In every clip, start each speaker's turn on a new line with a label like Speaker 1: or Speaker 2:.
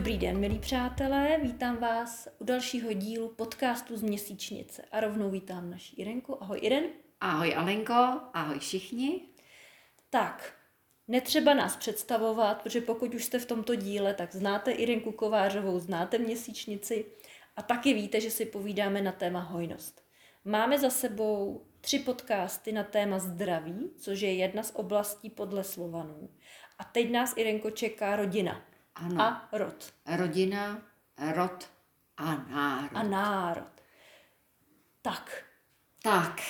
Speaker 1: Dobrý den, milí přátelé, vítám vás u dalšího dílu podcastu z Měsíčnice a rovnou vítám naši Irenku. Ahoj Iren.
Speaker 2: Ahoj Alenko, ahoj všichni.
Speaker 1: Tak, netřeba nás představovat, protože pokud už jste v tomto díle, tak znáte Irenku Kovářovou, znáte Měsíčnici a taky víte, že si povídáme na téma hojnost. Máme za sebou tři podcasty na téma zdraví, což je jedna z oblastí podle Slovanů. A teď nás, Irenko, čeká rodina.
Speaker 2: Ano.
Speaker 1: A rod.
Speaker 2: Rodina, rod a národ.
Speaker 1: A národ. Tak,
Speaker 2: Tak,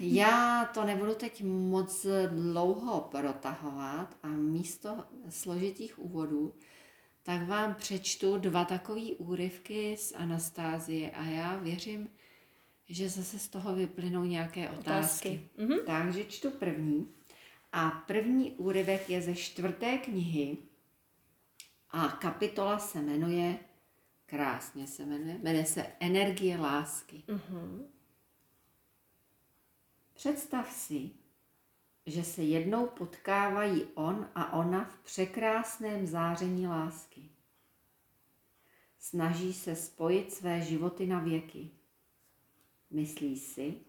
Speaker 2: já to nebudu teď moc dlouho protahovat a místo složitých úvodů, tak vám přečtu dva takové úryvky z Anastázie a já věřím, že zase z toho vyplynou nějaké otázky.
Speaker 1: Otázky. Mhm.
Speaker 2: Takže čtu první. A první úryvek je ze čtvrté knihy a kapitola se jmenuje, krásně se jmenuje, jmenuje se Energie lásky.
Speaker 1: Mhm.
Speaker 2: Představ si, že se jednou potkávají on a ona v překrásném záření lásky. Snaží se spojit své životy na věky. Myslí si,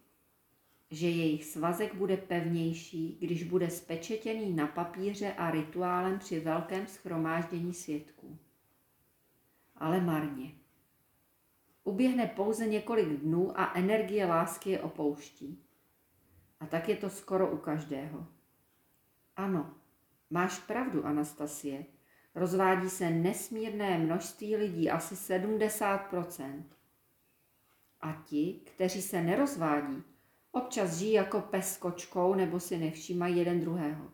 Speaker 2: že jejich svazek bude pevnější, když bude spečetěný na papíře a rituálem při velkém schromáždění svědků. Ale marně. Uběhne pouze několik dnů a energie lásky je opouští. A tak je to skoro u každého. Ano, máš pravdu, Anastasie. Rozvádí se nesmírné množství lidí, asi 70%. A ti, kteří se nerozvádí, občas žijí jako pes s kočkou nebo si nevšímají jeden druhého.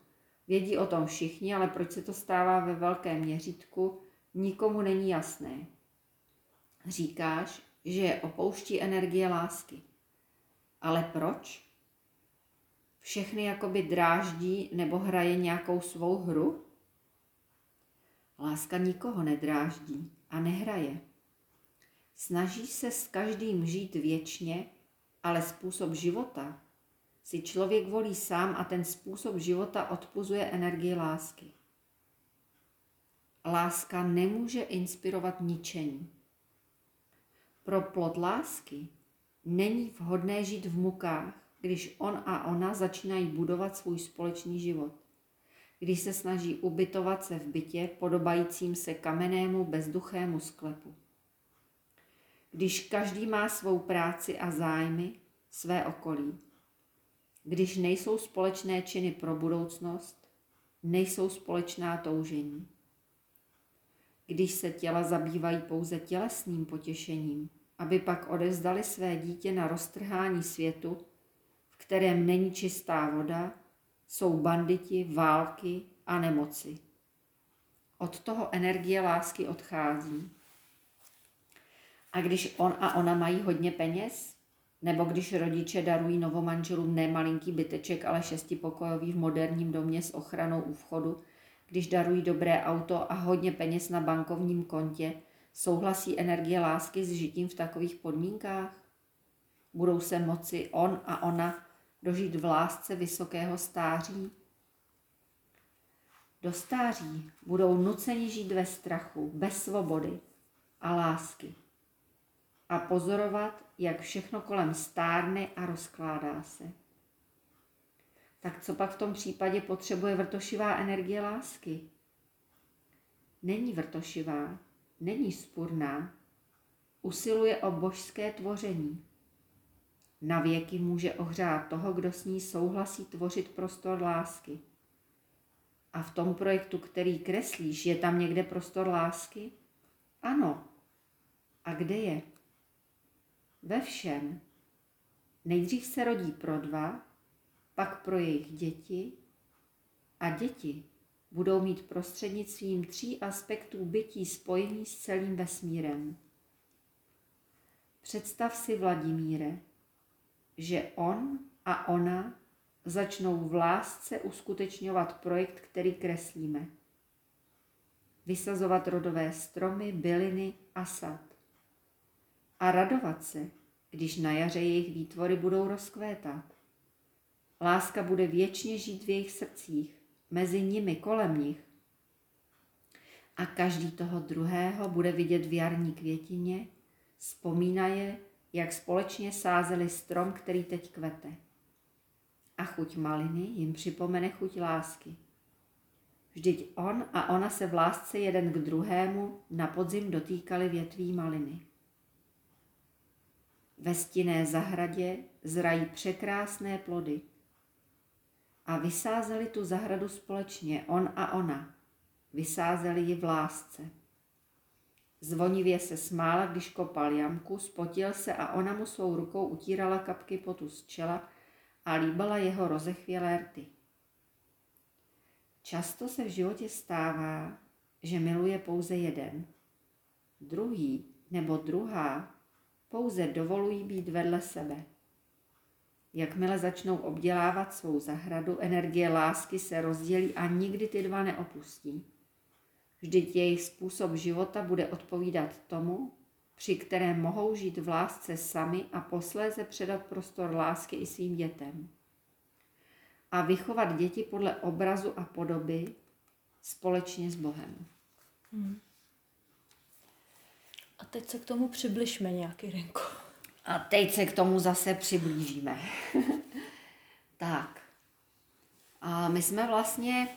Speaker 2: Vědí o tom všichni, ale proč se to stává ve velkém měřítku, nikomu není jasné. Říkáš, že je opouští energie lásky. Ale proč? všechny jakoby dráždí nebo hraje nějakou svou hru? Láska nikoho nedráždí a nehraje. Snaží se s každým žít věčně, ale způsob života si člověk volí sám a ten způsob života odpuzuje energii lásky. Láska nemůže inspirovat ničení. Pro plod lásky není vhodné žít v mukách, když on a ona začínají budovat svůj společný život. Když se snaží ubytovat se v bytě podobajícím se kamennému bezduchému sklepu. Když každý má svou práci a zájmy, své okolí. Když nejsou společné činy pro budoucnost, nejsou společná toužení. Když se těla zabývají pouze tělesným potěšením, aby pak odevzdali své dítě na roztrhání světu, kterém není čistá voda, jsou banditi, války a nemoci. Od toho energie lásky odchází. A když on a ona mají hodně peněz, nebo když rodiče darují novomanželům ne malinký byteček, ale šestipokojový v moderním domě s ochranou u vchodu, když darují dobré auto a hodně peněz na bankovním kontě, souhlasí energie lásky s žitím v takových podmínkách? Budou se moci on a ona dožít v lásce vysokého stáří? Do stáří budou nuceni žít ve strachu, bez svobody a lásky a pozorovat, jak všechno kolem stárne a rozkládá se. Tak co pak v tom případě potřebuje vrtošivá energie lásky? Není vrtošivá, není spurná, usiluje o božské tvoření na věky může ohřát toho, kdo s ní souhlasí tvořit prostor lásky. A v tom projektu, který kreslíš, je tam někde prostor lásky? Ano. A kde je? Ve všem. Nejdřív se rodí pro dva, pak pro jejich děti a děti budou mít prostřednictvím tří aspektů bytí spojení s celým vesmírem. Představ si Vladimíre, že on a ona začnou v lásce uskutečňovat projekt, který kreslíme. Vysazovat rodové stromy, byliny a sad. A radovat se, když na jaře jejich výtvory budou rozkvétat. Láska bude věčně žít v jejich srdcích, mezi nimi, kolem nich. a každý toho druhého bude vidět v jarní květině, vzpomínaje, jak společně sázeli strom, který teď kvete. A chuť maliny jim připomene chuť lásky. Vždyť on a ona se v lásce jeden k druhému na podzim dotýkali větví maliny. Ve stinné zahradě zrají překrásné plody. A vysázeli tu zahradu společně, on a ona. Vysázeli ji v lásce. Zvonivě se smála, když kopal jamku, spotil se a ona mu svou rukou utírala kapky potu z čela a líbala jeho rozechvělé rty. Často se v životě stává, že miluje pouze jeden. Druhý nebo druhá pouze dovolují být vedle sebe. Jakmile začnou obdělávat svou zahradu, energie lásky se rozdělí a nikdy ty dva neopustí. Vždyť jejich způsob života bude odpovídat tomu, při kterém mohou žít v lásce sami a posléze předat prostor lásky i svým dětem. A vychovat děti podle obrazu a podoby společně s Bohem. Hmm.
Speaker 1: Teď se k tomu přibližme nějaký Renko.
Speaker 2: A teď se k tomu zase přiblížíme. tak. A my jsme vlastně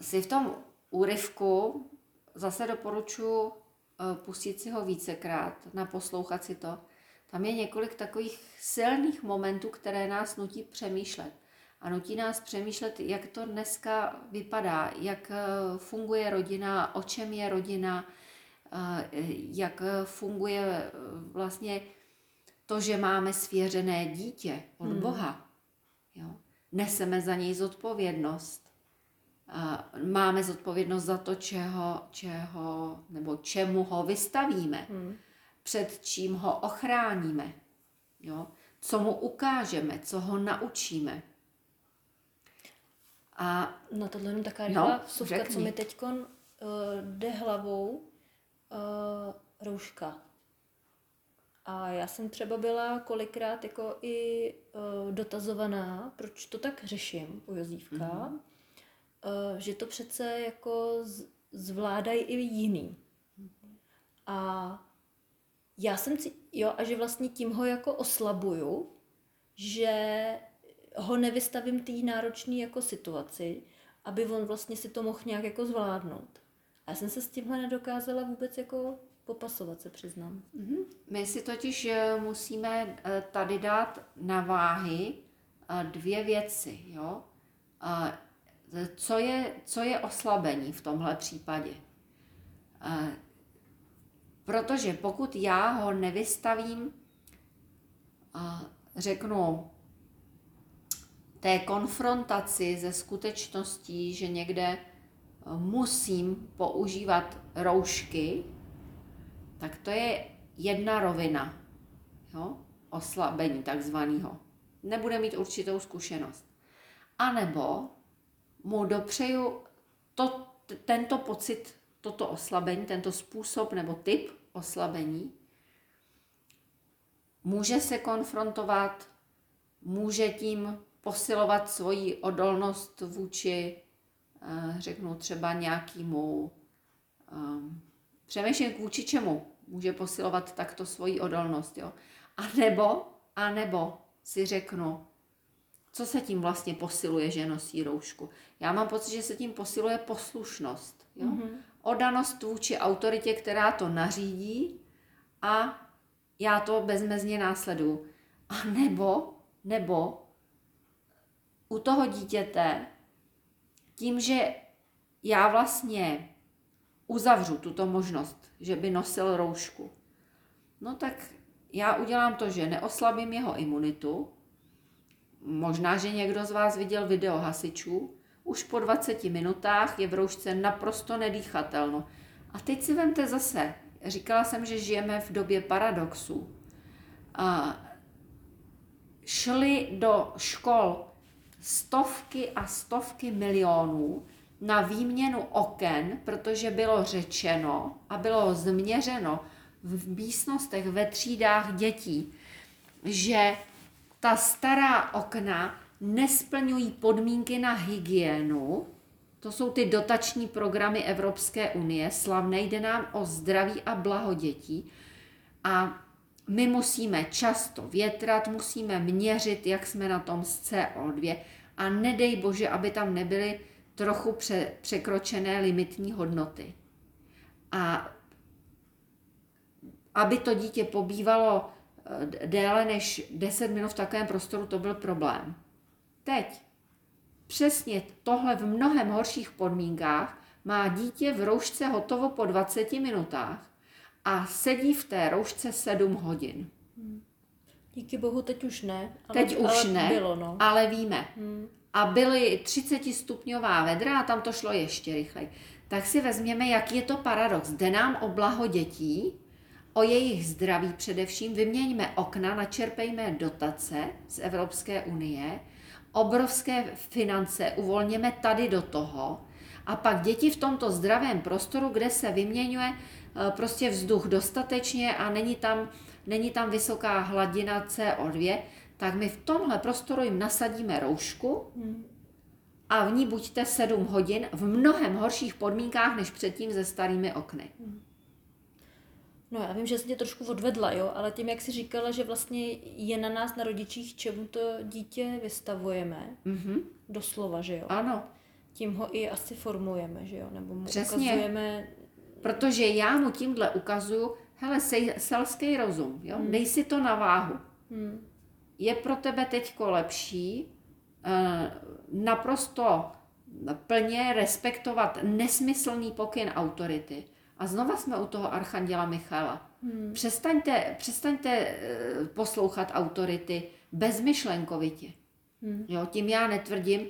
Speaker 2: si v tom úryvku zase doporučuji eh, pustit si ho vícekrát, naposlouchat si to. Tam je několik takových silných momentů, které nás nutí přemýšlet. A nutí nás přemýšlet, jak to dneska vypadá, jak eh, funguje rodina, o čem je rodina, jak funguje vlastně to, že máme svěřené dítě od hmm. Boha. Jo? Neseme za něj zodpovědnost máme zodpovědnost za to, čeho, čeho nebo čemu ho vystavíme, hmm. před čím ho ochráníme, jo? co mu ukážeme, co ho naučíme.
Speaker 1: A na tohle jenom taková no, vsuvka, co mi teď uh, jde hlavou, uh, rouška. A já jsem třeba byla kolikrát jako i uh, dotazovaná, proč to tak řeším u Jozívka. Mm-hmm. Eh, že to přece jako zvládají i jiný. A já jsem si, jo, a že vlastně tím ho jako oslabuju, že ho nevystavím té náročné jako situaci, aby on vlastně si to mohl nějak jako zvládnout. Já jsem se s tímhle nedokázala vůbec jako popasovat, se přiznám.
Speaker 2: Mm-hmm. My si totiž eh, musíme eh, tady dát na váhy dvě věci, jo co je, co je oslabení v tomhle případě. Protože pokud já ho nevystavím, řeknu, té konfrontaci ze skutečností, že někde musím používat roušky, tak to je jedna rovina jo? oslabení takzvaného. Nebude mít určitou zkušenost. A nebo mu dopřeju to, tento pocit, toto oslabení, tento způsob nebo typ oslabení, může se konfrontovat, může tím posilovat svoji odolnost vůči, řeknu třeba nějakému, um, přemýšlím vůči čemu může posilovat takto svoji odolnost, jo. A nebo, a nebo si řeknu, co se tím vlastně posiluje, že nosí roušku? Já mám pocit, že se tím posiluje poslušnost. Jo? Mm-hmm. Odanost vůči autoritě, která to nařídí a já to bezmezně následuju. A nebo, nebo u toho dítěte, tím, že já vlastně uzavřu tuto možnost, že by nosil roušku, no tak já udělám to, že neoslabím jeho imunitu, Možná, že někdo z vás viděl video hasičů. Už po 20 minutách je v roušce naprosto nedýchatelno. A teď si vemte zase, říkala jsem, že žijeme v době paradoxů. A šly do škol stovky a stovky milionů na výměnu oken, protože bylo řečeno a bylo změřeno v místnostech ve třídách dětí, že ta stará okna nesplňují podmínky na hygienu To jsou ty dotační programy Evropské unie. Slavné jde nám o zdraví a blaho dětí. A my musíme často větrat, musíme měřit, jak jsme na tom s CO2 a nedej bože, aby tam nebyly trochu pře- překročené limitní hodnoty. A aby to dítě pobývalo eh, déle než 10 minut v takovém prostoru, to byl problém. Teď přesně tohle v mnohem horších podmínkách má dítě v roušce hotovo po 20 minutách a sedí v té roušce 7 hodin.
Speaker 1: Díky bohu teď už ne. Ale,
Speaker 2: Teď už
Speaker 1: ale
Speaker 2: ne,
Speaker 1: Bylo, no.
Speaker 2: ale víme.
Speaker 1: Hmm.
Speaker 2: A byly 30 stupňová vedra a tam to šlo ještě rychleji. Tak si vezměme, jaký je to paradox. Jde nám o blaho dětí, o jejich zdraví především, vyměňme okna, načerpejme dotace z Evropské unie, obrovské finance uvolněme tady do toho a pak děti v tomto zdravém prostoru, kde se vyměňuje prostě vzduch dostatečně a není tam, není tam vysoká hladina CO2, tak my v tomhle prostoru jim nasadíme roušku a v ní buďte 7 hodin v mnohem horších podmínkách než předtím se starými okny.
Speaker 1: No já vím, že jsem tě trošku odvedla, jo, ale tím, jak jsi říkala, že vlastně je na nás, na rodičích, čemu to dítě vystavujeme,
Speaker 2: Mhm.
Speaker 1: doslova, že jo.
Speaker 2: Ano,
Speaker 1: Tím ho i asi formujeme, že jo, nebo mu
Speaker 2: Přesně.
Speaker 1: ukazujeme,
Speaker 2: protože já mu tímhle ukazuju, hele, sej, selský rozum, jo? dej si to na váhu.
Speaker 1: hmm,
Speaker 2: Je pro tebe teďko lepší eh, naprosto plně respektovat nesmyslný pokyn autority. A znova jsme u toho archanděla Michaela.
Speaker 1: hmm,
Speaker 2: Přestaňte, přestaňte eh, poslouchat autority bezmyšlenkovitě.
Speaker 1: hmm,
Speaker 2: Jo, tím já netvrdím,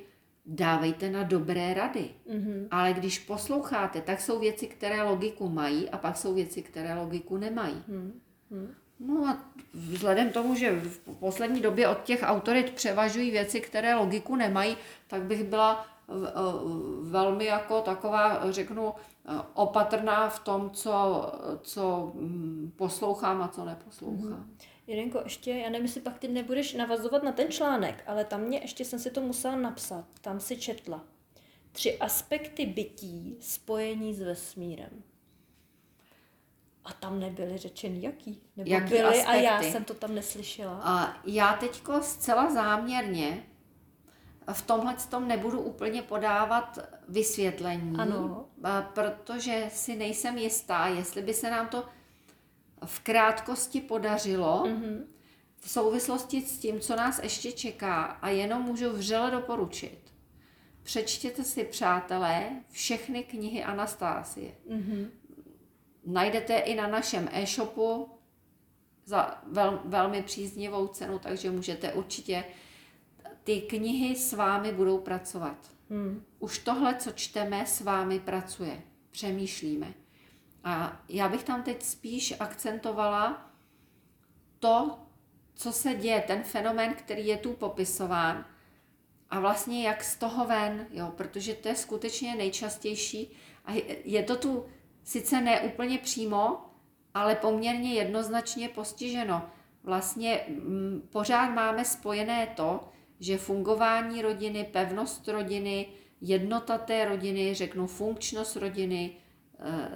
Speaker 2: dávejte na dobré rady.
Speaker 1: mhm,
Speaker 2: Ale když posloucháte, tak jsou věci, které logiku mají a pak jsou věci, které logiku nemají.
Speaker 1: hmm, hmm,
Speaker 2: No a vzhledem tomu, že v poslední době od těch autorit převažují věci, které logiku nemají, tak bych byla eh, eh, velmi jako taková, řeknu, eh, opatrná v tom, co, co mm, poslouchám a co neposlouchám.
Speaker 1: Jirenko, ještě, já nevím, jestli pak ty nebudeš navazovat na ten článek, ale tam mě, ještě jsem si to musela napsat, tam si četla. Tři aspekty bytí spojení s vesmírem. A tam nebyly řečeny jaký. Nebo
Speaker 2: Jaký
Speaker 1: byly a já
Speaker 2: aspekty?
Speaker 1: jsem to tam neslyšela.
Speaker 2: A já teďko zcela záměrně v tomhle tom nebudu úplně podávat vysvětlení,
Speaker 1: Ano.
Speaker 2: protože si nejsem jistá, jestli by se nám to v krátkosti podařilo
Speaker 1: Mhm.
Speaker 2: v souvislosti s tím, co nás ještě čeká a jenom můžu vřele doporučit. Přečtěte si, přátelé, všechny knihy Anastásie.
Speaker 1: Mhm.
Speaker 2: Najdete i na našem e-shopu za vel, velmi příznivou cenu, takže můžete určitě, ty knihy s vámi budou pracovat.
Speaker 1: Hmm.
Speaker 2: Už tohle, co čteme, s vámi pracuje. Přemýšlíme. A já bych tam teď spíš akcentovala to, co se děje, ten fenomén, který je tu popisován a vlastně jak z toho ven, jo, protože to je skutečně nejčastější a je- to tu sice ne úplně přímo, ale poměrně jednoznačně postiženo. Vlastně mm, pořád máme spojené to, že fungování rodiny, pevnost rodiny, jednota té rodiny, řeknu funkčnost rodiny,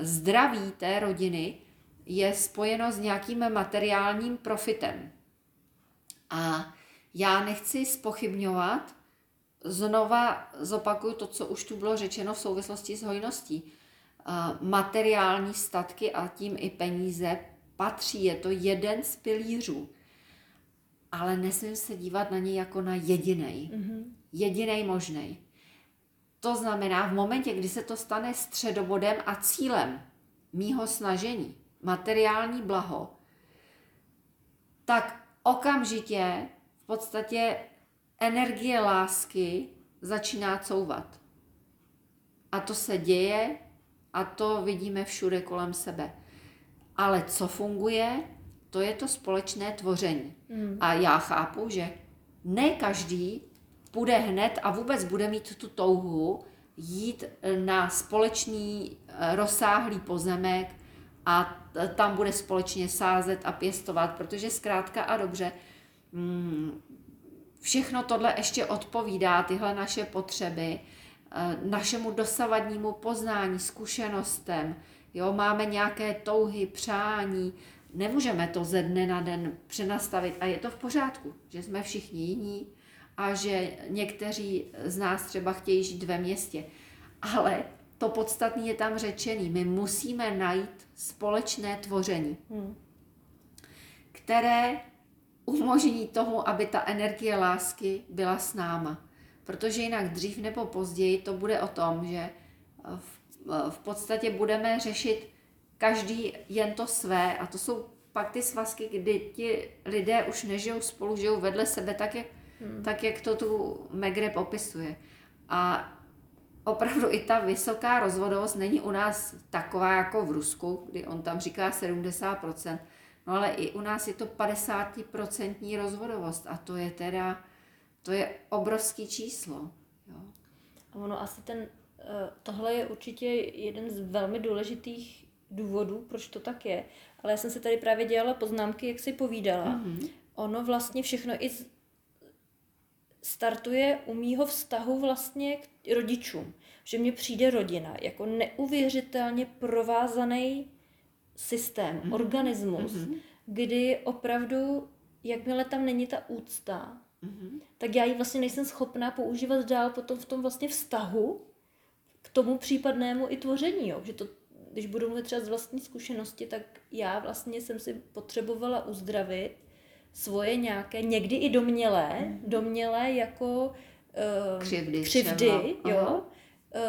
Speaker 2: zdraví té rodiny je spojeno s nějakým materiálním profitem. A já nechci spochybňovat, znova zopakuju to, co už tu bylo řečeno v souvislosti s hojností. Eh, Materiální statky a tím i peníze patří, je to jeden z pilířů, ale nesmím se dívat na ně jako na jedinej
Speaker 1: Mhm.
Speaker 2: jediný možný. To znamená, v momentě, kdy se to stane středobodem a cílem mýho snažení, materiální blaho, tak okamžitě v podstatě energie lásky začíná couvat. A to se děje a to vidíme všude kolem sebe. Ale co funguje, to je to společné tvoření.
Speaker 1: Mm.
Speaker 2: A já chápu, že ne každý bude hned a vůbec bude mít tu touhu jít na společný eh, rozsáhlý pozemek a tam bude společně sázet a pěstovat, protože zkrátka a dobře mm, všechno tohle ještě odpovídá tyhle naše potřeby. eh, našemu dosavadnímu poznání, zkušenostem, jo, máme nějaké touhy, přání, nemůžeme to ze dne na den přenastavit a je to v pořádku, že jsme všichni jiní a že někteří z nás třeba chtějí žít ve městě. Ale to podstatné je tam řečený. My musíme najít společné tvoření, hmm. které umožní tomu, aby ta energie lásky byla s náma. Protože jinak dřív nebo později to bude o tom, že v, v podstatě budeme řešit každý jen to své a to jsou pak ty svazky, kdy ti lidé už nežijou spolu, žijou vedle sebe, tak jak, hmm. tak jak to tu Megre popisuje. A opravdu i ta vysoká rozvodovost není u nás taková jako v Rusku, kdy on tam říká 70%, no ale i u nás je to 50% rozvodovost a to je teda, to je obrovský číslo. Jo.
Speaker 1: A ono asi ten, eh, tohle je určitě jeden z velmi důležitých důvodů, proč to tak je. Ale já jsem se tady právě dělala poznámky, jak si povídala. Mm-hmm. Ono vlastně všechno i startuje u mýho vztahu vlastně k rodičům. Že mně přijde rodina jako neuvěřitelně provázaný systém, mm-hmm. organismus, mm-hmm. kdy opravdu, jakmile tam není ta úcta, mm-hmm. tak já ji vlastně nejsem schopná používat dál potom v tom vlastně vztahu k tomu případnému i tvoření. Jo. Že to, když budu mluvit třeba z vlastní zkušenosti, tak já vlastně jsem si potřebovala uzdravit svoje nějaké, někdy i domělé, mm. domělé jako uh, křivdy, křivdy jo, uh,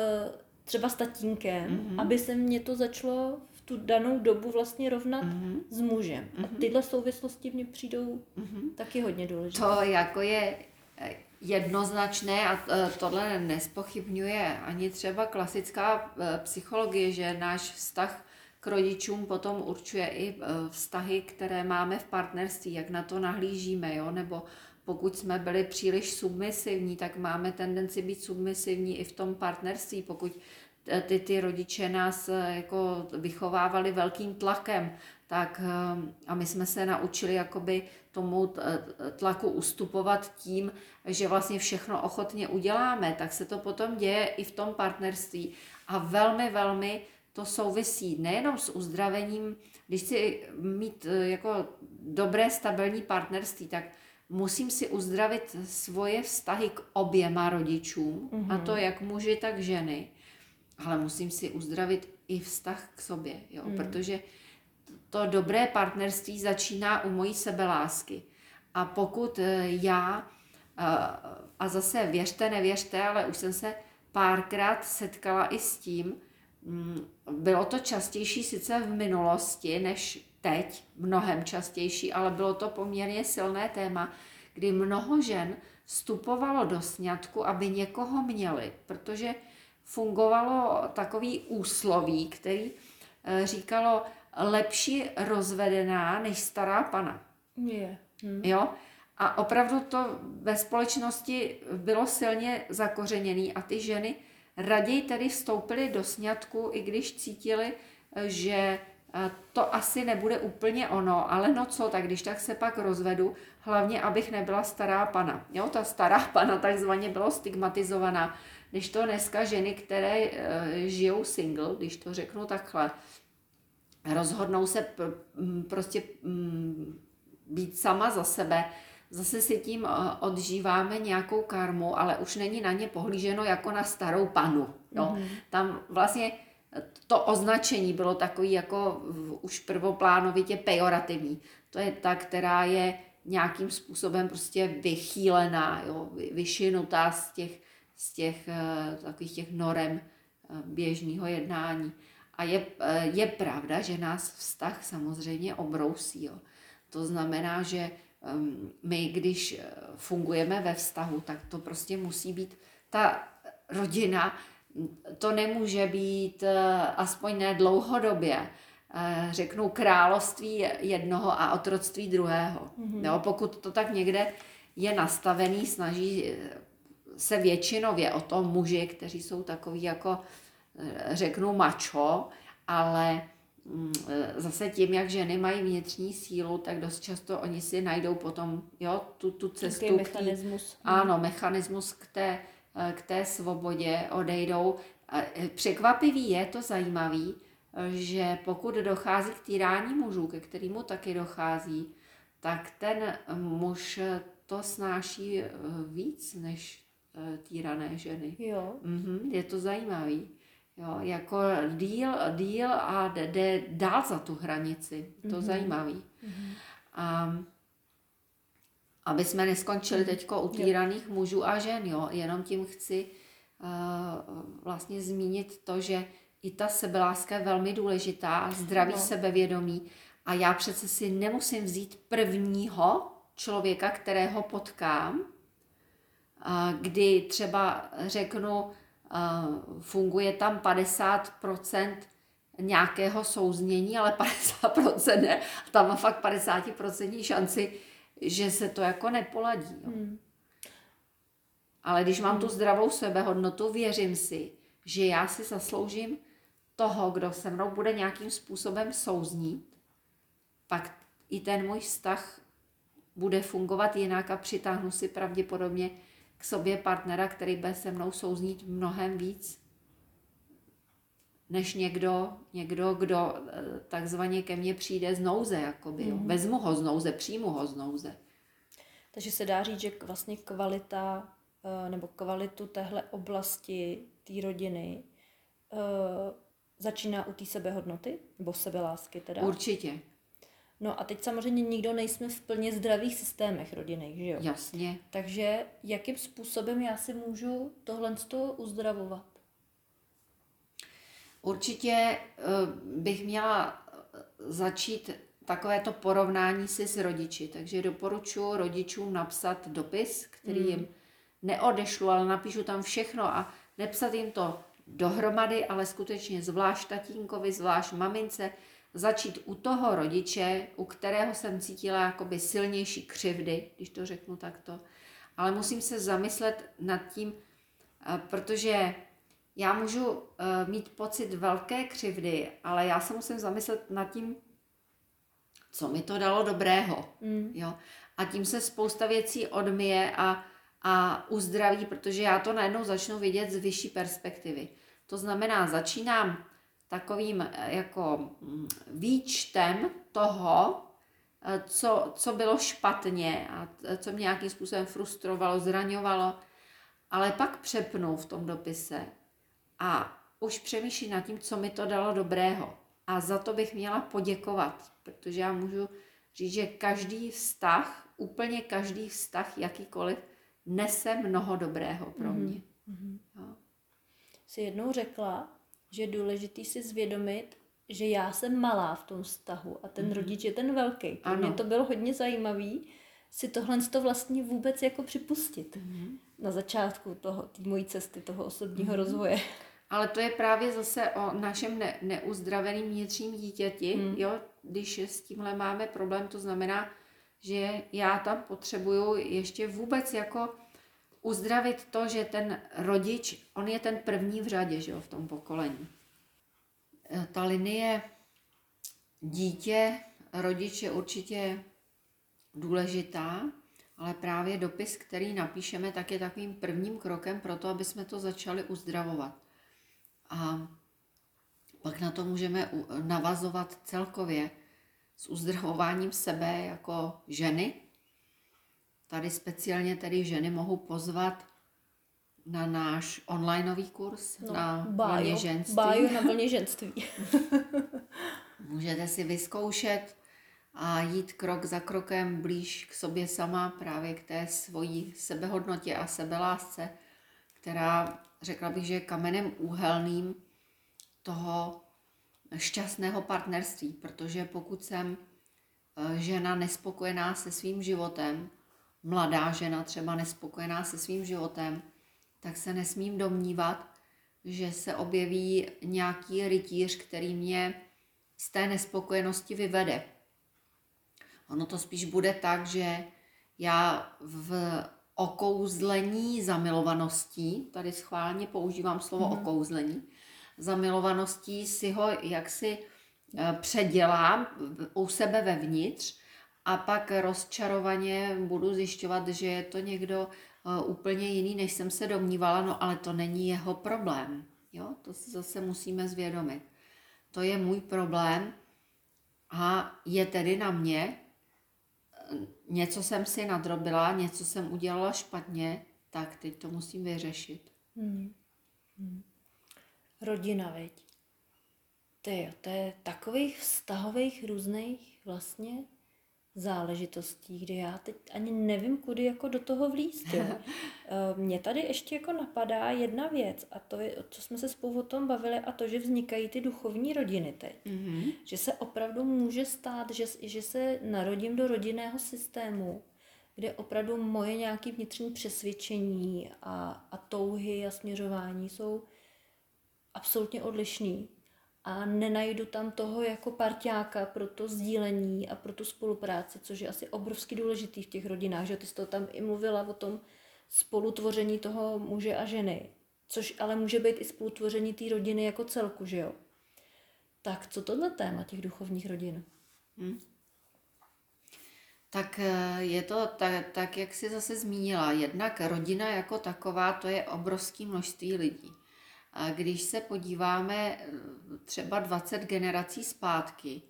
Speaker 1: třeba s tatínkem, mm-hmm. aby se mě to začalo v tu danou dobu vlastně rovnat mm-hmm. s mužem. Mm-hmm. A mhm. tyhle souvislosti mě přijdou mm-hmm. taky hodně důležité.
Speaker 2: To jako je eh, jednoznačné a tohle nespochybňuje ani třeba klasická psychologie, že náš vztah k rodičům potom určuje i e, vztahy, které máme v partnerství, jak na to nahlížíme, jo? nebo pokud jsme byli příliš submisivní, tak máme tendenci být submisivní i v tom partnerství, pokud e, ty, ty rodiče nás e, jako vychovávali velkým tlakem, tak a my jsme se naučili jakoby tomu tlaku ustupovat tím, že vlastně všechno ochotně uděláme, tak se to potom děje i v tom partnerství a velmi, velmi to souvisí nejenom s uzdravením, když chci mít eh, jako dobré stabilní partnerství, tak musím si uzdravit svoje vztahy k oběma rodičům, mm-hmm. a to mhm. jak muži, tak ženy, ale musím si uzdravit i vztah k sobě, jo? Mm. protože to dobré partnerství začíná u mojí sebelásky. A pokud eh, já, eh, a zase věřte, nevěřte, ale už jsem se párkrát setkala i s tím, bylo to častější sice v minulosti než teď, mnohem častější, ale bylo to poměrně silné téma, kdy mnoho žen vstupovalo do sňatku, aby někoho měli, protože fungovalo takový úsloví, který eh, říkalo lepší rozvedená než stará pana.
Speaker 1: Je.
Speaker 2: Hm. Jo? A opravdu to ve společnosti bylo silně zakořeněné a ty ženy raději tedy vstoupili do sňatku, i když cítili, že eh, to asi nebude úplně ono, ale no co, tak když tak se pak rozvedu, hlavně abych nebyla stará pana. Jo, ta stará pana takzvaně bylo stigmatizovaná, když to dneska ženy, které e, žijou single, když to řeknu takhle, rozhodnou se pr- prostě být sama za sebe, zase si tím eh, odžíváme nějakou karmu, ale už není na ně pohlíženo jako na starou panu. Jo? Mm-hmm. Tam vlastně to označení bylo takový jako už prvoplánovitě pejorativní. To je ta, která je nějakým způsobem prostě vychýlená, jo? vyšinutá z těch, z těch uh, takových těch norem uh, běžného jednání. A je, je pravda, že nás vztah samozřejmě obrousí. Jo? To znamená, že my, když eh, fungujeme ve vztahu, tak to prostě musí být ta rodina, to nemůže být eh, aspoň ne dlouhodobě, eh, řeknu království jednoho a otroctví druhého. Mm-hmm. Jo, pokud to tak někde je nastavený, snaží se většinově o to muži, kteří jsou takový jako, řeknu, mačo, ale zase tím, jak ženy mají vnitřní sílu, tak dost často oni si najdou potom jo, tu, tu cestu.
Speaker 1: Mechanismus.
Speaker 2: Tý, ano, mechanismus k té eh, k té svobodě odejdou. Eh, Překvapivý je to zajímavý, že pokud dochází k týrání mužů, ke kterému taky dochází, tak ten muž to snáší víc než týrané ženy.
Speaker 1: Jo.
Speaker 2: Mm-hmm, je to zajímavý. Jo, jako díl, díl a jde dál za tu hranici. To mm-hmm. zajímavý. Mm-hmm. A aby jsme neskončili mhm. teď u týraných mužů a žen, jo. Jenom tím chci uh, vlastně zmínit to, že i ta sebeláska je velmi důležitá, zdravý no. sebevědomí. A já přece si nemusím vzít prvního člověka, kterého potkám, uh, kdy třeba řeknu, funguje tam 50% nějakého souznění, ale 50% ne. Tam má fakt 50% šanci, že se to jako nepoladí. Jo. Hmm. Ale když mám tu zdravou sebehodnotu, věřím si, že já si zasloužím toho, kdo se mnou bude nějakým způsobem souznít, pak i ten můj vztah bude fungovat jinak a přitáhnu si pravděpodobně k sobě partnera, který bude se mnou souznít mnohem víc, než někdo, někdo kdo eh, takzvaně ke mně přijde z nouze, jakoby, mm-hmm. Vezmu ho z nouze, přijmu ho z nouze.
Speaker 1: Takže se dá říct, že vlastně kvalita eh, nebo kvalitu téhle oblasti, té rodiny eh, začíná u té sebehodnoty nebo sebelásky teda?
Speaker 2: Určitě.
Speaker 1: No a teď samozřejmě nikdo nejsme v plně zdravých systémech rodinných, že jo?
Speaker 2: Jasně.
Speaker 1: Takže jakým způsobem já si můžu tohle uzdravovat?
Speaker 2: Určitě eh, bych měla eh, začít takovéto porovnání si s rodiči. Takže doporučuji rodičům napsat dopis, který mm. jim neodešlu, ale napíšu tam všechno a nepsat jim to dohromady, ale skutečně zvlášť tatínkovi, zvlášť mamince, začít u toho rodiče, u kterého jsem cítila jakoby silnější křivdy, když to řeknu takto. Ale musím se zamyslet nad tím, eh, protože já můžu eh, mít pocit velké křivdy, ale já se musím zamyslet nad tím, co mi to dalo dobrého. Mm. Jo? A tím se spousta věcí odmije a, a uzdraví, protože já to najednou začnu vidět z vyšší perspektivy. To znamená, začínám takovým eh, jako mm, výčtem toho, eh, co, co bylo špatně a co mě nějakým způsobem frustrovalo, zraňovalo, ale pak přepnu v tom dopise a už přemýšlím nad tím, co mi to dalo dobrého. A za to bych měla poděkovat, protože já můžu říct, že každý vztah, úplně každý vztah, jakýkoliv, nese mnoho dobrého pro mhm. mě. Mm-hmm. Jo.
Speaker 1: Jsi jednou řekla, že je důležitý si zvědomit, že já jsem malá v tom vztahu a ten mm. rodič je ten velký. Pro mě to bylo hodně zajímavý si tohle to vlastně vůbec jako připustit mm. na začátku toho, té mojí cesty, toho osobního mm. rozvoje.
Speaker 2: Ale to je právě zase o našem ne, neuzdraveném vnitřním dítěti, mm. jo, když s tímhle máme problém, to znamená, že já tam potřebuju ještě vůbec jako uzdravit to, že ten rodič, on je ten první v řadě, že jo, v tom pokolení. E, ta linie dítě, rodič je určitě důležitá, ale právě dopis, který napíšeme, tak je takovým prvním krokem pro to, aby jsme to začali uzdravovat. A pak na to můžeme navazovat celkově s uzdravováním sebe jako ženy, Tady speciálně tedy ženy mohou pozvat na náš onlineový kurz no, na bájo, vlně ženství.
Speaker 1: Bájo na vlně ženství.
Speaker 2: Můžete si vyzkoušet a jít krok za krokem blíž k sobě sama, právě k té svojí sebehodnotě a sebelásce, která řekla bych, že je kamenem úhelným toho šťastného partnerství, protože pokud jsem eh, žena nespokojená se svým životem, mladá žena třeba nespokojená se svým životem, tak se nesmím domnívat, že se objeví nějaký rytíř, který mě z té nespokojenosti vyvede. Ono to spíš bude tak, že já v okouzlení zamilovaností, tady schválně používám slovo mm-hmm. okouzlení, zamilovaností si ho jaksi eh, předělám u sebe vevnitř a pak rozčarovaně budu zjišťovat, že je to někdo uh, úplně jiný, než jsem se domnívala, no ale to není jeho problém. Jo, to si zase musíme zvědomit. To je můj problém a je tedy na mě, něco jsem si nadrobila, něco jsem udělala špatně, tak teď to musím vyřešit.
Speaker 1: Hmm. Hmm. Rodina, veď. Ty, to je takových vztahových různých vlastně záležitostí, kde já teď ani nevím, kudy jako do toho vlízt. Jo. Eh, Mně tady ještě jako napadá jedna věc a to je, co jsme se spolu o tom bavili a to, že vznikají ty duchovní rodiny teď.
Speaker 2: Mm-hmm.
Speaker 1: Že se opravdu může stát, že, že se narodím do rodinného systému, kde opravdu moje nějaké vnitřní přesvědčení a, a touhy a směřování jsou absolutně odlišný a nenajdu tam toho jako parťáka pro to sdílení a pro tu spolupráci, což je asi obrovsky důležitý v těch rodinách, že ty jsi to tam i mluvila o tom spolutvoření toho muže a ženy, což ale může být i spolutvoření té rodiny jako celku, že jo? Tak co tohle téma těch duchovních rodin?
Speaker 2: Hmm. Tak eh, je to tak, tak, jak jsi zase zmínila. Jednak rodina jako taková, to je obrovské množství lidí. A když se podíváme eh, třeba 20 generací zpátky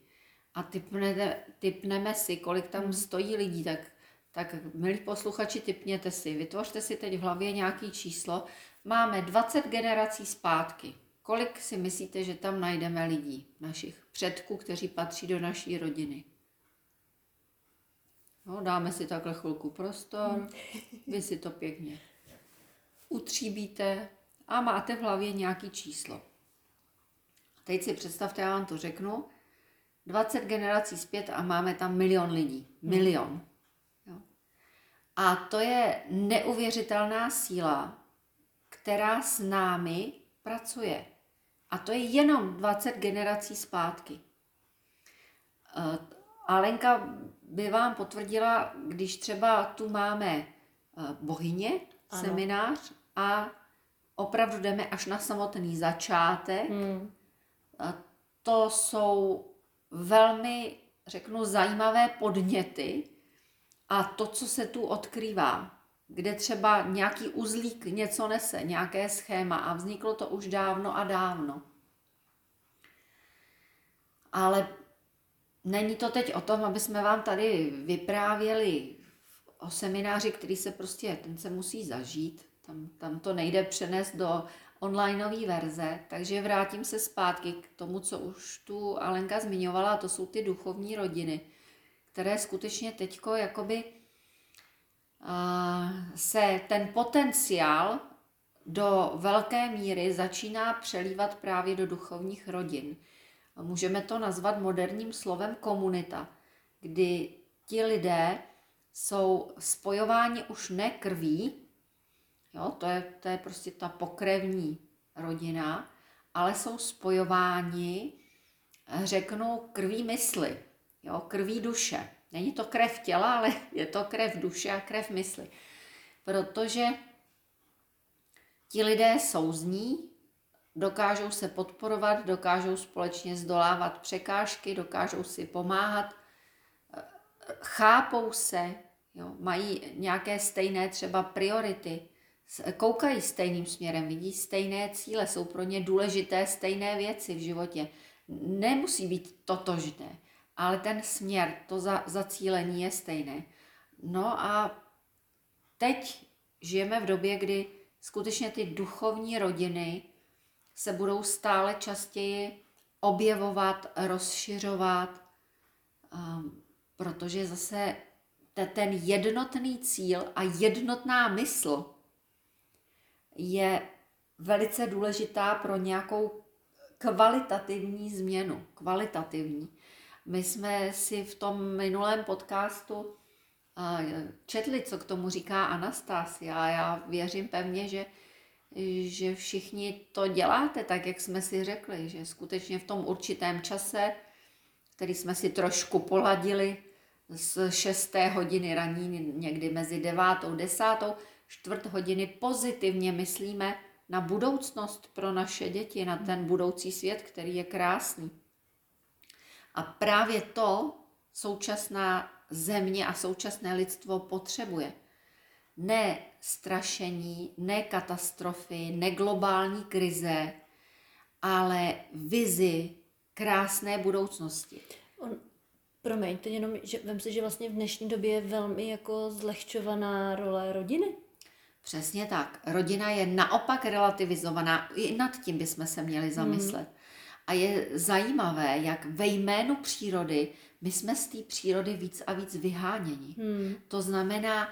Speaker 2: a typnete, typneme si, kolik tam stojí lidí, tak, tak milí posluchači, typněte si, vytvořte si teď v hlavě nějaký číslo. Máme 20 generací zpátky. Kolik si myslíte, že tam najdeme lidí, našich předků, kteří patří do naší rodiny? No, dáme si takhle chvilku prostor, vy si to pěkně utříbíte a máte v hlavě nějaký číslo. Teď si představte, já vám to řeknu, 20 generací zpět a máme tam milion lidí. Milion. Jo. A to je neuvěřitelná síla, která s námi pracuje. A to je jenom 20 generací zpátky. Eh, Alenka by vám potvrdila, když třeba tu máme eh, bohyně,
Speaker 1: Ano.
Speaker 2: seminář a opravdu jdeme až na samotný začátek,
Speaker 1: Hmm.
Speaker 2: to jsou velmi, řeknu, zajímavé podněty a to, co se tu odkrývá, kde třeba nějaký uzlík něco nese, nějaké schéma a vzniklo to už dávno a dávno. Ale není to teď o tom, aby jsme vám tady vyprávěli o semináři, který se prostě, ten se musí zažít, tam, tam to nejde přenést do onlineové verze, takže vrátím se zpátky k tomu, co už tu Alenka zmiňovala, a to jsou ty duchovní rodiny, které skutečně teďko jakoby uh, se ten potenciál do velké míry začíná přelívat právě do duchovních rodin. Můžeme to nazvat moderním slovem komunita, kdy ti lidé jsou spojováni už ne krví, jo, to, je, to je prostě ta pokrevní rodina, ale jsou spojováni, řeknu, krví mysli, jo, krví duše. Není to krev těla, ale je to krev duše a krev mysli. Protože ti lidé souzní, dokážou se podporovat, dokážou společně zdolávat překážky, dokážou si pomáhat, chápou se, jo, mají nějaké stejné třeba priority, koukají stejným směrem, vidí stejné cíle, jsou pro ně důležité stejné věci v životě. Nemusí být totožné, ale ten směr, to za, zacílení je stejné. No a teď žijeme v době, kdy skutečně ty duchovní rodiny se budou stále častěji objevovat, rozšiřovat, um, protože zase te- ten jednotný cíl a jednotná mysl je velice důležitá pro nějakou kvalitativní změnu. Kvalitativní. My jsme si v tom minulém podcastu četli, co k tomu říká Anastasia a já věřím pevně, že, že všichni to děláte tak, jak jsme si řekli, že skutečně v tom určitém čase, který jsme si trošku poladili z 6. hodiny raní, někdy mezi 9. a 10. čtvrt hodiny pozitivně myslíme na budoucnost pro naše děti, na ten budoucí svět, který je krásný. A právě to současná země a současné lidstvo potřebuje. ne strašení, ne katastrofy, ne globální krize, ale vizi krásné budoucnosti.
Speaker 1: On, promiň, to jenom, že vem si, že vlastně v dnešní době je velmi jako zlehčovaná role rodiny.
Speaker 2: Přesně tak. Rodina je naopak relativizovaná. I nad tím bychom se měli zamyslet. Hmm. A je zajímavé, jak ve jménu přírody my jsme z té přírody víc a víc vyháněni. Hmm. To znamená,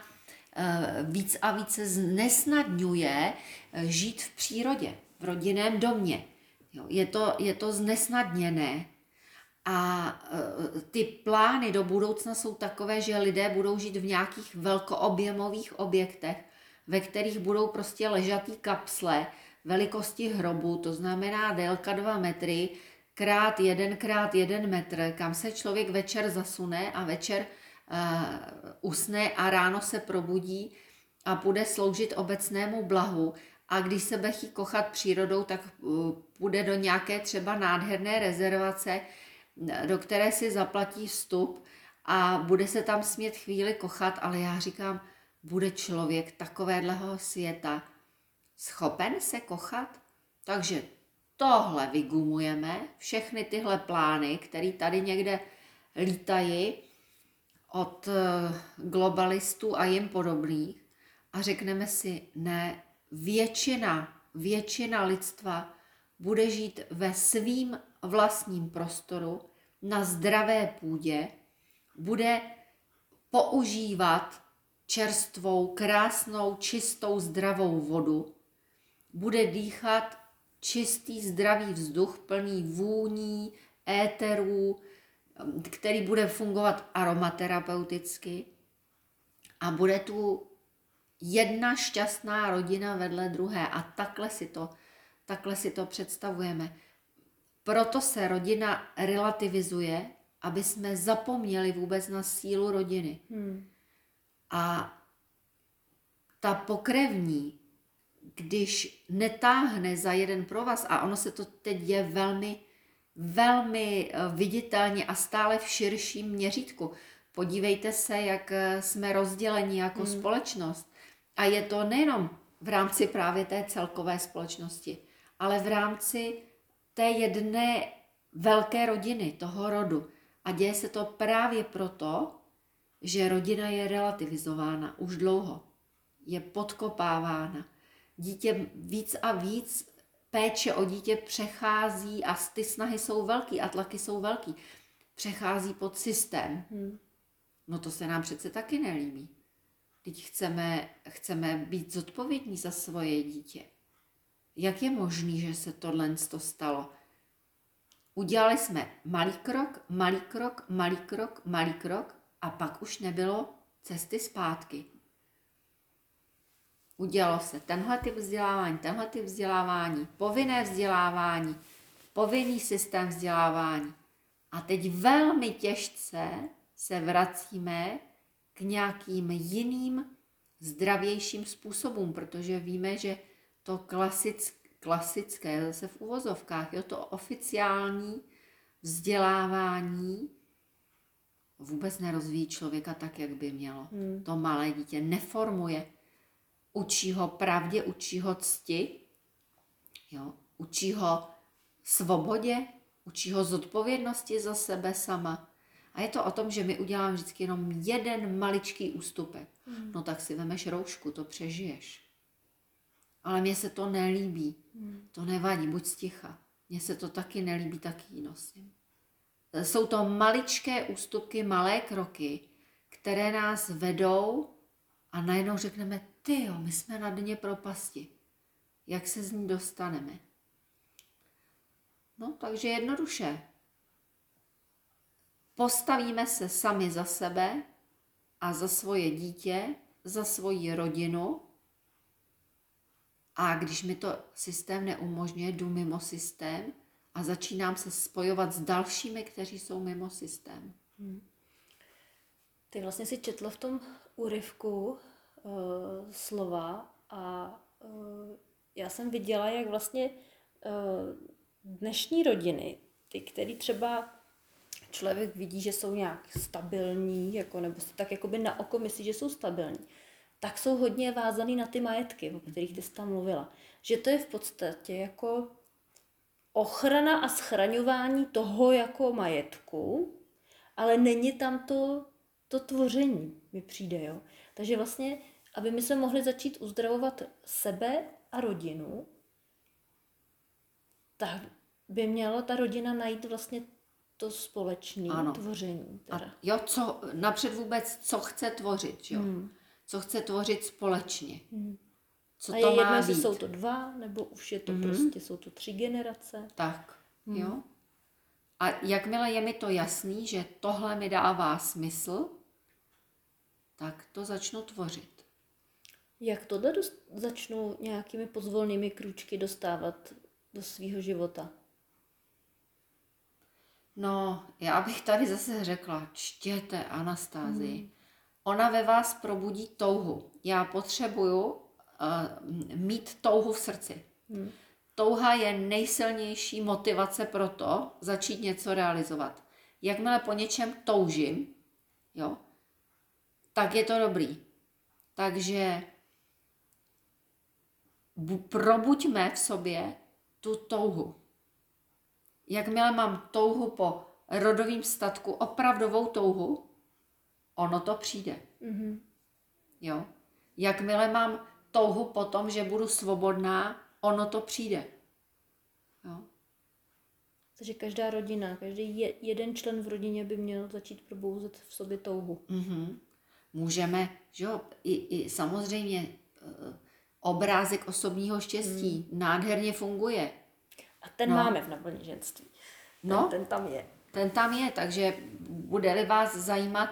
Speaker 2: eh, víc a víc se znesnadňuje eh, žít v přírodě, v rodinném domě. Jo, je, to, je to znesnadněné. A e, ty plány do budoucna jsou takové, že lidé budou žít v nějakých velkoobjemových objektech, ve kterých budou prostě ležatý kapsle velikosti hrobu, to znamená délka 2 metry, krát 1 krát 1 metr, kam se člověk večer zasune a večer uh, usne a ráno se probudí a bude sloužit obecnému blahu. A když se bude kochat přírodou, tak uh, půjde do nějaké třeba nádherné rezervace, do které si zaplatí vstup a bude se tam smět chvíli kochat, ale já říkám, bude člověk takovéhleho světa schopen se kochat? Takže tohle vygumujeme, všechny tyhle plány, které tady někde lítají od eh, globalistů a jim podobných a řekneme si, ne, většina, většina lidstva bude žít ve svým vlastním prostoru, na zdravé půdě, bude používat čerstvou, krásnou, čistou, zdravou vodu, bude dýchat čistý, zdravý vzduch, plný vůní, éterů, který bude fungovat aromaterapeuticky a bude tu jedna šťastná rodina vedle druhé a takhle si to, takhle si to představujeme. Proto se rodina relativizuje, aby jsme zapomněli vůbec na sílu rodiny. Hmm. A ta pokrevní, když netáhne za jeden provaz, a ono se to teď je velmi, velmi eh, viditelně a stále v širším měřítku. Podívejte se, jak eh, jsme rozděleni jako hmm. společnost. A je to nejenom v rámci právě té celkové společnosti, ale v rámci té jedné velké rodiny, toho rodu. A děje se to právě proto, že rodina je relativizována už dlouho. Je podkopávána. Dítě víc a víc péče o dítě přechází a ty snahy jsou velký a tlaky jsou velký. Přechází pod systém. Hmm. No to se nám přece taky nelíbí. Teď chceme, chceme být zodpovědní za svoje dítě. Jak je možný, že se tohle stalo? Udělali jsme malý krok, malý krok, malý krok, malý krok a pak už nebylo cesty zpátky. Udělalo se tenhle typ vzdělávání, tenhle typ vzdělávání, povinné vzdělávání, povinný systém vzdělávání. A teď velmi těžce se vracíme k nějakým jiným zdravějším způsobům, protože víme, že to klasick, klasické, zase v uvozovkách, jo, to oficiální vzdělávání vůbec nerozvíjí člověka tak, jak by mělo. Hmm. To malé dítě neformuje. Učí ho pravdě, učí ho cti, jo, učí ho svobodě, učí ho zodpovědnosti za sebe sama. A je to o tom, že my uděláme vždycky jenom jeden maličký ústupek. Hmm. No tak si vemeš roušku, to přežiješ ale mně se to nelíbí. Hmm. To nevadí, buď sticha. Mně se to taky nelíbí, taky ji nosím. Jsou to maličké ústupky, malé kroky, které nás vedou a najednou řekneme, ty jo, my jsme na dně propasti. Jak se z ní dostaneme? No, takže jednoduše. Postavíme se sami za sebe a za svoje dítě, za svoji rodinu a když mi to systém neumožňuje, jdu mimo systém a začínám se spojovat s dalšími, kteří jsou mimo systém. Hmm.
Speaker 1: Ty vlastně si četla v tom úryvku uh, slova a uh, já jsem viděla, jak vlastně uh, dnešní rodiny, ty, který třeba člověk vidí, že jsou nějak stabilní, jako, nebo si tak jakoby na oko myslí, že jsou stabilní, tak jsou hodně vázaný na ty majetky, o kterých ty jsi tam mluvila. Že to je v podstatě jako ochrana a schraňování toho jako majetku, ale není tam to, to tvoření, mi přijde, jo. Takže vlastně, aby my se mohli začít uzdravovat sebe a rodinu, tak by měla ta rodina najít vlastně to společné tvoření.
Speaker 2: A
Speaker 1: Teda.
Speaker 2: jo, co, napřed vůbec, co chce tvořit, jo?
Speaker 1: Hmm.
Speaker 2: Co chce tvořit společně.
Speaker 1: Hmm.
Speaker 2: Co
Speaker 1: a
Speaker 2: to
Speaker 1: je jedno,
Speaker 2: má
Speaker 1: jestli
Speaker 2: být.
Speaker 1: jsou to dva, nebo už je to
Speaker 2: Mhm.
Speaker 1: prostě, jsou to tři generace.
Speaker 2: Tak,
Speaker 1: Hmm.
Speaker 2: jo. A jakmile je mi to jasný, že tohle mi dává smysl, tak to začnu tvořit.
Speaker 1: Jak tohle dost, začnu nějakými pozvolnými krůčky dostávat do svého života?
Speaker 2: No, já bych tady zase řekla, čtěte Anastázii. Ona ve vás probudí touhu. Já potřebuju uh, mít touhu v srdci.
Speaker 1: Hmm.
Speaker 2: Touha je nejsilnější motivace pro to začít něco realizovat. Jakmile po něčem toužím, jo, tak je to dobrý. Takže bu- probuďme v sobě tu touhu. Jakmile mám touhu po rodovým statku, opravdovou touhu, ono to přijde.
Speaker 1: Mhm.
Speaker 2: Jo? Jakmile mám touhu po tom, že budu svobodná, ono to přijde. Jo?
Speaker 1: Takže každá rodina, každý je, jeden člen v rodině by měl začít probouzet v sobě touhu.
Speaker 2: Mhm. Můžeme, že jo, i, i samozřejmě eh, obrázek osobního štěstí nádherně funguje.
Speaker 1: A ten
Speaker 2: No.
Speaker 1: máme v naplní ženství. Ten,
Speaker 2: No.
Speaker 1: ten tam je.
Speaker 2: Ten tam je, takže bude-li vás zajímat,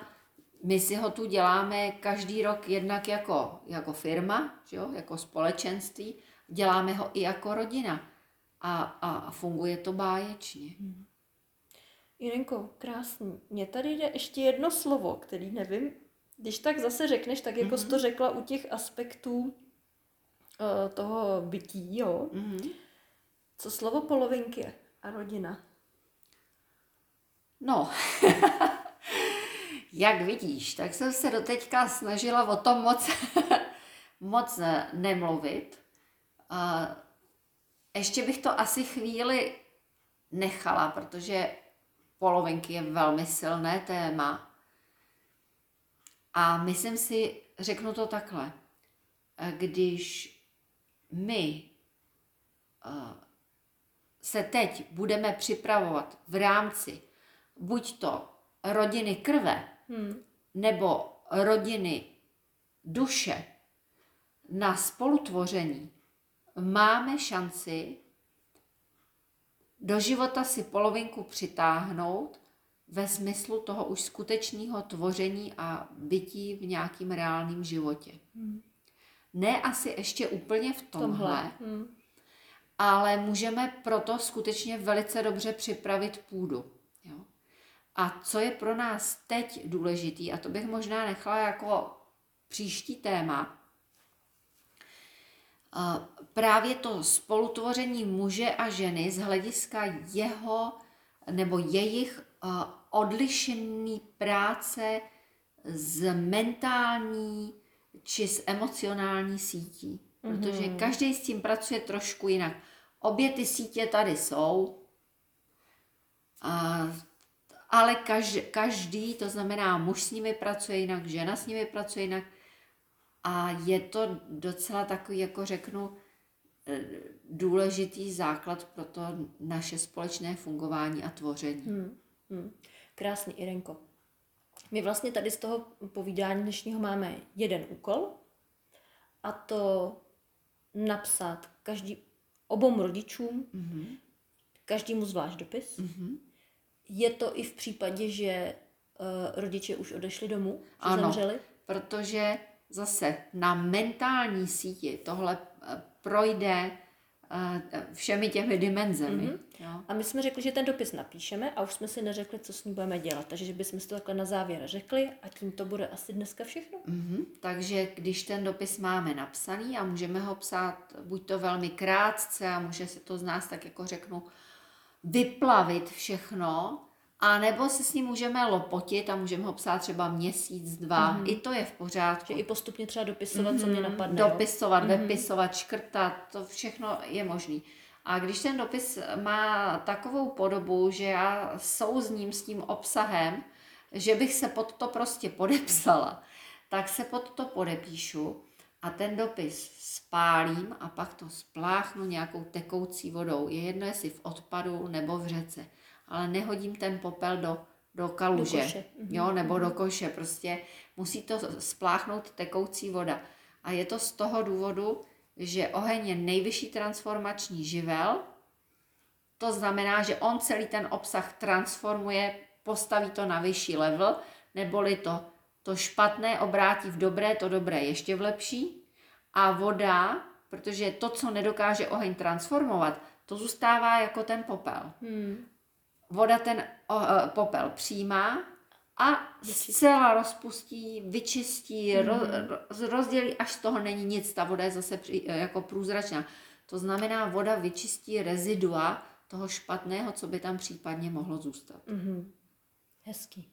Speaker 2: my si ho tu děláme každý rok jednak jako, jako firma, že jo, jako společenství, děláme ho i jako rodina. A, a, a funguje to báječně.
Speaker 1: Jirenko, krásný. Mně tady jde ještě jedno slovo, který nevím. Když tak zase řekneš, tak jako jsi to řekla u těch aspektů uh, toho bytí, jo.
Speaker 2: Mhm.
Speaker 1: Co slovo polovinky a rodina?
Speaker 2: No, jak vidíš, tak jsem se doteďka snažila o tom moc, moc eh, nemluvit. Ještě bych to asi chvíli nechala, protože polovinky je velmi silné téma. A myslím si, řeknu to takhle, eh, když my eh, se teď budeme připravovat v rámci buď to rodiny krve,
Speaker 1: Hmm.
Speaker 2: nebo rodiny duše na spolutvoření, máme šanci do života si polovinku přitáhnout ve smyslu toho už skutečného tvoření a bytí v nějakým reálném životě. Ne asi ještě úplně v tomhle,
Speaker 1: Tomhle. Hmm.
Speaker 2: ale můžeme proto skutečně velice dobře připravit půdu. A co je pro nás teď důležitý, a to bych možná nechala jako příští téma, a právě to spolutvoření muže a ženy z hlediska jeho nebo jejich a, odlišený práce z mentální či z emocionální sítí. Protože každý s tím pracuje trošku jinak. Obě ty sítě tady jsou, a, ale každý, každý, to znamená muž s nimi pracuje jinak, žena s nimi pracuje jinak a je to docela takový, jako řeknu, eh, důležitý základ pro to naše společné fungování a tvoření.
Speaker 1: Hmm. Hmm. Krásný, Irenko. My vlastně tady z toho povídání dnešního máme jeden úkol a to napsat každý, obom rodičům,
Speaker 2: Mhm.
Speaker 1: každému zvlášť dopis.
Speaker 2: Mhm.
Speaker 1: Je to i v případě, že uh, rodiče už odešli domů, že
Speaker 2: Ano.
Speaker 1: zemřeli?
Speaker 2: Protože zase na mentální síti tohle eh, projde eh, všemi těmi dimenzemi.
Speaker 1: Mhm.
Speaker 2: Jo?
Speaker 1: A my jsme řekli, že ten dopis napíšeme a už jsme si neřekli, co s ním budeme dělat. Takže že bychom si to takhle na závěr řekli a tím to bude asi dneska všechno.
Speaker 2: Mhm. Takže když ten dopis máme napsaný a můžeme ho psát buď to velmi krátce a může se to z nás tak jako řeknu vyplavit všechno A nebo se s ním můžeme lopotit a můžeme ho psát třeba měsíc, dva. Mm-hmm. I to je v pořádku.
Speaker 1: Že i postupně třeba dopisovat, mm-hmm. co mě napadne.
Speaker 2: Dopisovat, jo? vypisovat, škrtat, to všechno je možný. A když ten dopis má takovou podobu, že já souzním s tím obsahem, že bych se pod to prostě podepsala, tak se pod to podepíšu a ten dopis spálím a pak to spláchnu nějakou tekoucí vodou. Je jedno, jestli v odpadu nebo v řece. Ale nehodím ten popel do, do kaluže, do koše. jo, nebo do koše. Prostě musí to spláchnout tekoucí voda. A je to z toho důvodu, že oheň je nejvyšší transformační živel, to znamená, že on celý ten obsah transformuje, postaví to na vyšší level, neboli to, to špatné obrátí v dobré, to dobré ještě v lepší. A voda, protože to, co nedokáže oheň transformovat, to zůstává jako ten popel. Hmm. Voda ten o, eh, popel přijímá a zcela rozpustí, vyčistí, mm. roz, rozdělí, až z toho není nic. Ta voda je zase při, jako průzračná. To znamená, voda vyčistí rezidua toho špatného, co by tam případně mohlo zůstat.
Speaker 1: Mm-hmm. Hezký.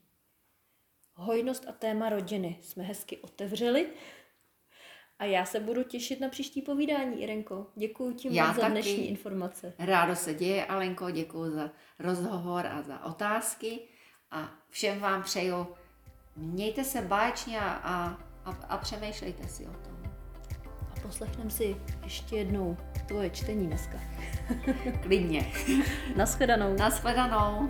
Speaker 1: Hojnost a téma rodiny jsme hezky otevřeli. A já se budu těšit na příští povídání, Irenko. Děkuji ti moc za dnešní informace.
Speaker 2: Rádo se děje, Alenko, děkuji za rozhovor a za otázky a všem vám přeju, mějte se báječně a, a, a přemýšlejte si o tom.
Speaker 1: A poslechneme si ještě jednou tvoje čtení dneska.
Speaker 2: Klidně.
Speaker 1: Naschledanou.
Speaker 2: Naschledanou.